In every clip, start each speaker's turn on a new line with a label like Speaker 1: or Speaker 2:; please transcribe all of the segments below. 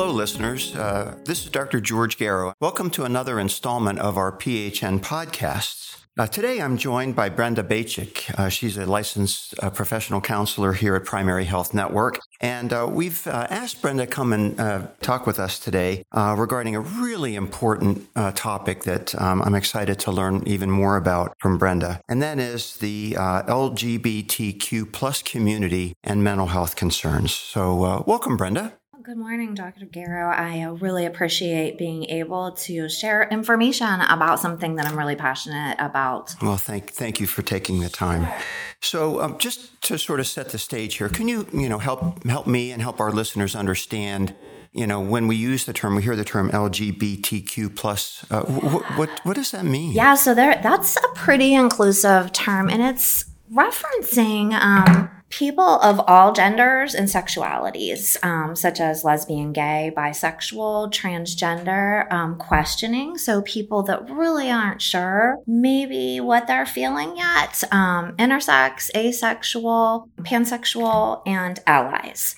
Speaker 1: Hello, listeners. Uh, this is Dr. George Garrow. Welcome to another installment of our PHN podcasts. Uh, today, I'm joined by Brenda Bachik. Uh, she's a licensed uh, professional counselor here at Primary Health Network. And uh, we've uh, asked Brenda to come and talk with us today regarding a really important topic that um, I'm excited to learn even more about from Brenda. And that is the LGBTQ plus community and mental health concerns. So, welcome, Brenda.
Speaker 2: Good morning, Dr. Garrow. I uh, really appreciate being able to share information about something that I'm really passionate about.
Speaker 1: Well, thank thank you for taking the time. So, um, just to sort of set the stage here, can you you know help help me and help our listeners understand? You know, when we use the term, we hear the term LGBTQ plus. Uh, wh- what what does that mean?
Speaker 2: Yeah, so there that's a pretty inclusive term, and it's referencing. Um, people of all genders and sexualities, um, such as lesbian, gay, bisexual, transgender, um, questioning. So people that really aren't sure maybe what they're feeling yet, um, intersex, asexual, pansexual, and allies.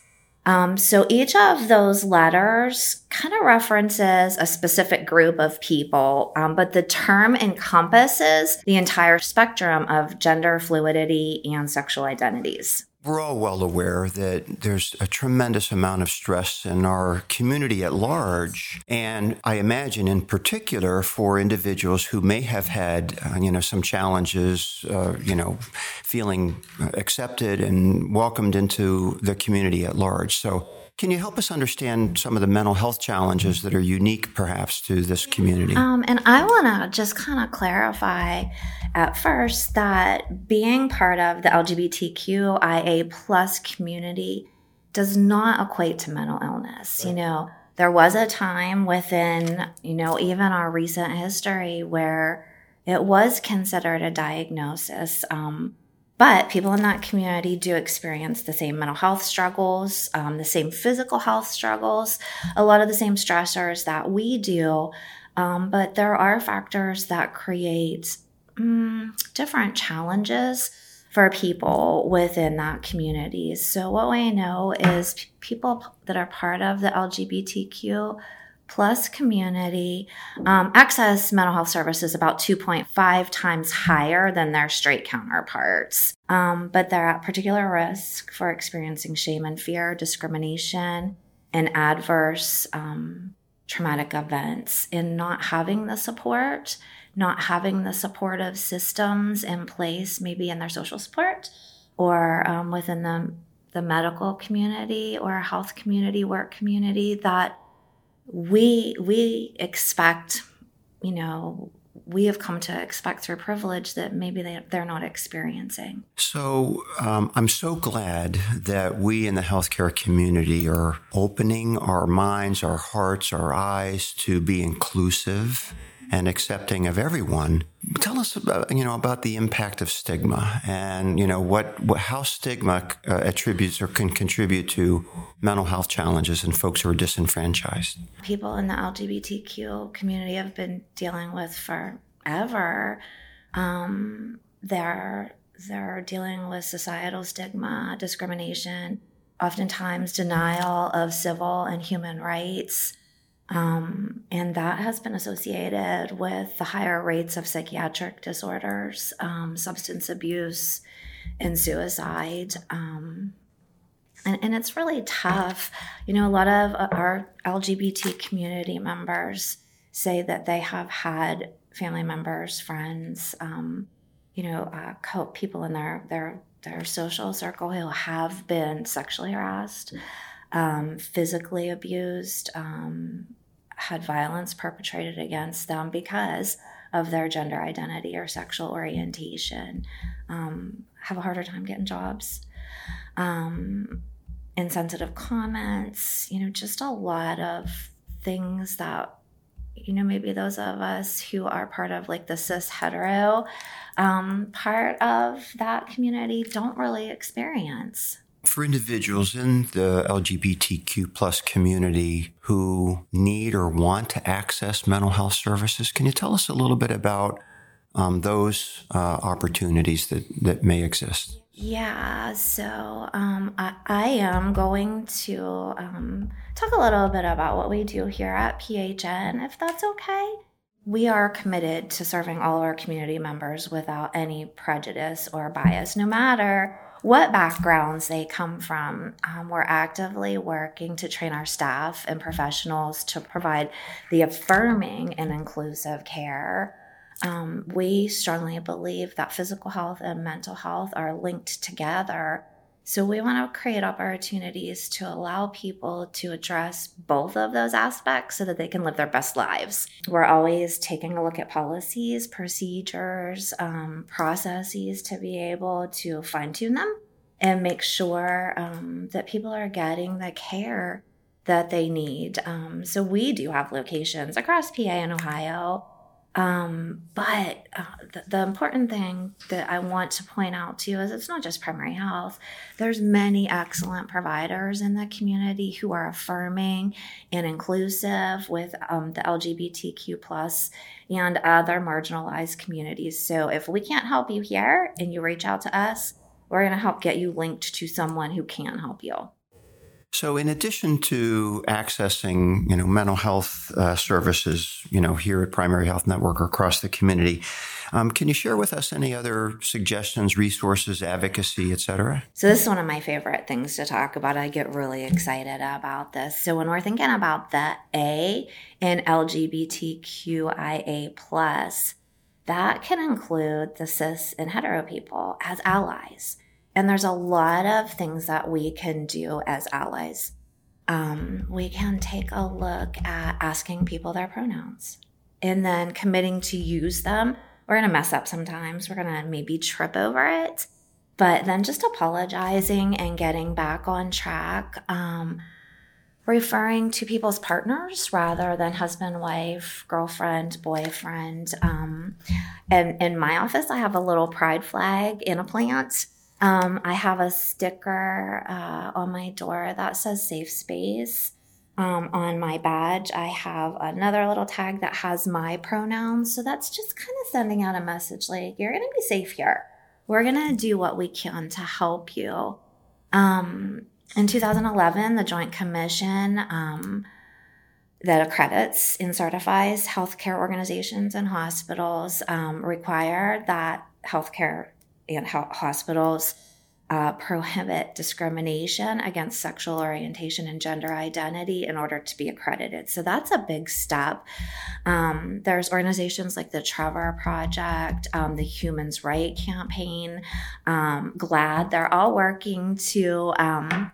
Speaker 2: Um, so each of those letters kind of references a specific group of people, um, but the term encompasses the entire spectrum of gender fluidity and sexual identities.
Speaker 1: We're all well aware that there's a tremendous amount of stress in our community at large. And I imagine, in particular, for individuals who may have had, uh, you know, some challenges, uh, you know, feeling accepted and welcomed into the community at large. So, can you help us understand some of the mental health challenges that are unique, perhaps, to this community?
Speaker 2: Um, and I want to just kind of clarify at first that being part of the LGBTQIA plus community does not equate to mental illness. You know, there was a time within, you know, even our recent history where it was considered a diagnosis. Um, but people in that community do experience the same mental health struggles, um, the same physical health struggles, a lot of the same stressors that we do. Um, but there are factors that create um, different challenges for people within that community. So, what we know is people that are part of the LGBTQ plus community um, access mental health services about 2.5 times higher than their straight counterparts. Um, but they're at particular risk for experiencing shame and fear, discrimination, and adverse um, traumatic events in not having the support, not having the supportive systems in place, maybe in their social support or um, within the, the medical community or health community, work community that we we expect you know we have come to expect through privilege that maybe they, they're not experiencing.
Speaker 1: So um, I'm so glad that we in the healthcare community are opening our minds, our hearts, our eyes to be inclusive and accepting of everyone. Tell us about, you know, about the impact of stigma and, you know, what, what how stigma uh, attributes or can contribute to mental health challenges and folks who are disenfranchised.
Speaker 2: People in the LGBTQ community have been dealing with forever. Um, they're, they're dealing with societal stigma, discrimination, oftentimes denial of civil and human rights. Um, and that has been associated with the higher rates of psychiatric disorders, um, substance abuse, and suicide. Um, and, and, it's really tough. You know, a lot of our LGBT community members say that they have had family members, friends, um, you know, uh, co- people in their, their, their social circle who have been sexually harassed, um, physically abused, um, had violence perpetrated against them because of their gender identity or sexual orientation, um, have a harder time getting jobs, um, insensitive comments, you know, just a lot of things that, you know, maybe those of us who are part of like the cis hetero um, part of that community don't really experience
Speaker 1: for individuals in the LGBTQ plus community who need or want to access mental health services, can you tell us a little bit about um, those uh, opportunities that, that may exist?
Speaker 2: Yeah, so um, I, I, am going to um, talk a little bit about what we do here at PHN, if that's okay. We are committed to serving all of our community members without any prejudice or bias, no matter what backgrounds they come from. Um, we're actively working to train our staff and professionals to provide the affirming and inclusive care. Um, we strongly believe that physical health and mental health are linked together so we want to create opportunities to allow people to address both of those aspects so that they can live their best lives. We're always taking a look at policies, procedures, um, processes to be able to fine tune them and make sure um, that people are getting the care that they need. Um, so we do have locations across PA and Ohio um, but uh, the, the, important thing that I want to point out to you is it's not just primary health. There's many excellent providers in the community who are affirming and inclusive with um, the LGBTQ plus and other marginalized communities. So if we can't help you here and you reach out to us, we're going to help get you linked to someone who can help you.
Speaker 1: So, in addition to accessing, you know, mental health uh, services, you know, here at Primary Health Network or across the community, um, can you share with us any other suggestions, resources, advocacy, et cetera?
Speaker 2: So, this is one of my favorite things to talk about. I get really excited about this. So, when we're thinking about the A in LGBTQIA plus, that can include the cis and hetero people as allies. And there's a lot of things that we can do as allies. Um, we can take a look at asking people their pronouns and then committing to use them. We're going to mess up sometimes. We're going to maybe trip over it, but then just apologizing and getting back on track. Um, referring to people's partners rather than husband, wife, girlfriend, boyfriend. Um, and in my office, I have a little pride flag in a plant um, I have a sticker uh, on my door that says safe space. Um, on my badge, I have another little tag that has my pronouns. So that's just kind of sending out a message like, you're going to be safe here. We're going to do what we can to help you. Um, in 2011, the Joint Commission um, that accredits and certifies healthcare organizations and hospitals um, require that healthcare and hospitals uh, prohibit discrimination against sexual orientation and gender identity in order to be accredited. So that's a big step. Um, there's organizations like the Trevor Project, um, the Humans Right Campaign, um, GLAAD, they're all working to um,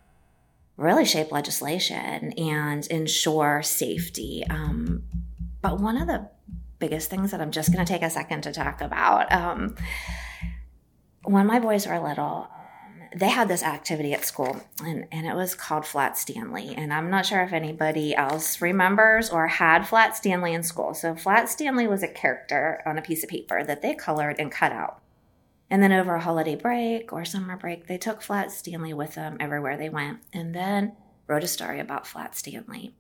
Speaker 2: really shape legislation and ensure safety. Um, but one of the biggest things that I'm just going to take a second to talk about um, when my boys were little, um, they had this activity at school and, and it was called Flat Stanley. And I'm not sure if anybody else remembers or had Flat Stanley in school. So, Flat Stanley was a character on a piece of paper that they colored and cut out. And then over a holiday break or summer break, they took Flat Stanley with them everywhere they went and then wrote a story about Flat Stanley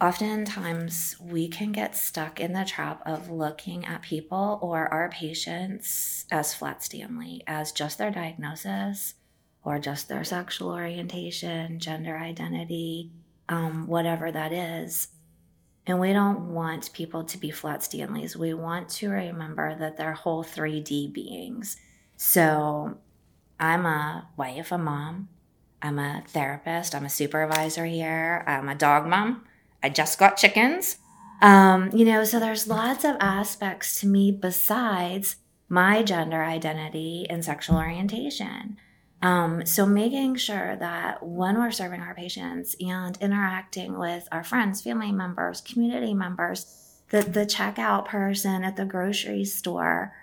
Speaker 2: oftentimes we can get stuck in the trap of looking at people or our patients as flat Stanley, as just their diagnosis or just their sexual orientation, gender identity, um, whatever that is. And we don't want people to be flat Stanleys. We want to remember that they're whole 3D beings. So I'm a wife, a mom, I'm a therapist, I'm a supervisor here, I'm a dog mom. I just got chickens. Um, you know, so there's lots of aspects to me besides my gender identity and sexual orientation. Um, so making sure that when we're serving our patients and interacting with our friends, family members, community members, that the checkout person at the grocery store,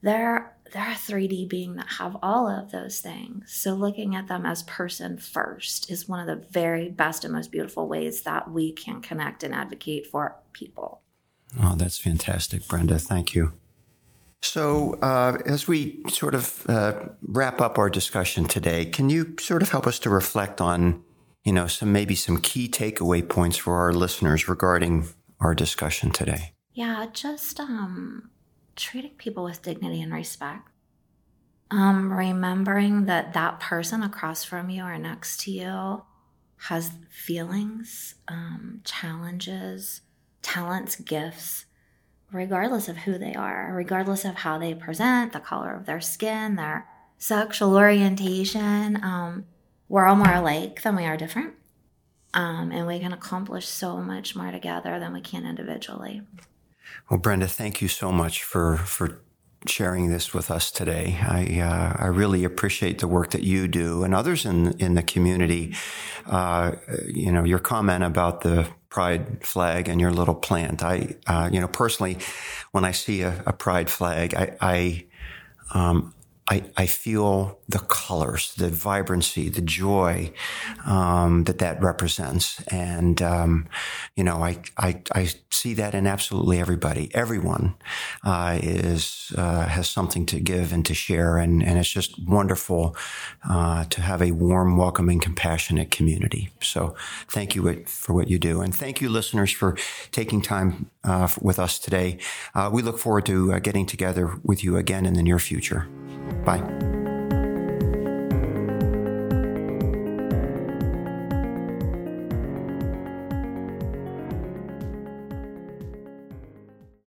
Speaker 2: they're they're a 3D being that have all of those things. So looking at them as person first is one of the very best and most beautiful ways that we can connect and advocate for people.
Speaker 1: Oh, that's fantastic, Brenda. Thank you. So, uh, as we sort of uh, wrap up our discussion today, can you sort of help us to reflect on, you know, some maybe some key takeaway points for our listeners regarding our discussion today?
Speaker 2: Yeah, just um, treating people with dignity and respect. Um, remembering that that person across from you or next to you has feelings, um, challenges, talents, gifts, regardless of who they are, regardless of how they present, the color of their skin, their sexual orientation. Um, we're all more alike than we are different. Um, and we can accomplish so much more together than we can individually.
Speaker 1: Well, Brenda, thank you so much for for sharing this with us today. I uh, I really appreciate the work that you do and others in in the community. Uh, you know, your comment about the pride flag and your little plant. I, uh, you know, personally, when I see a, a pride flag, I, I um, I, I feel the colors, the vibrancy, the joy um, that that represents, and um, you know, I, I, I see that in absolutely everybody. Everyone uh, is uh, has something to give and to share, and and it's just wonderful uh, to have a warm, welcoming, compassionate community. So, thank you for what you do, and thank you, listeners, for taking time uh, with us today. Uh, we look forward to uh, getting together with you again in the near future. Bye.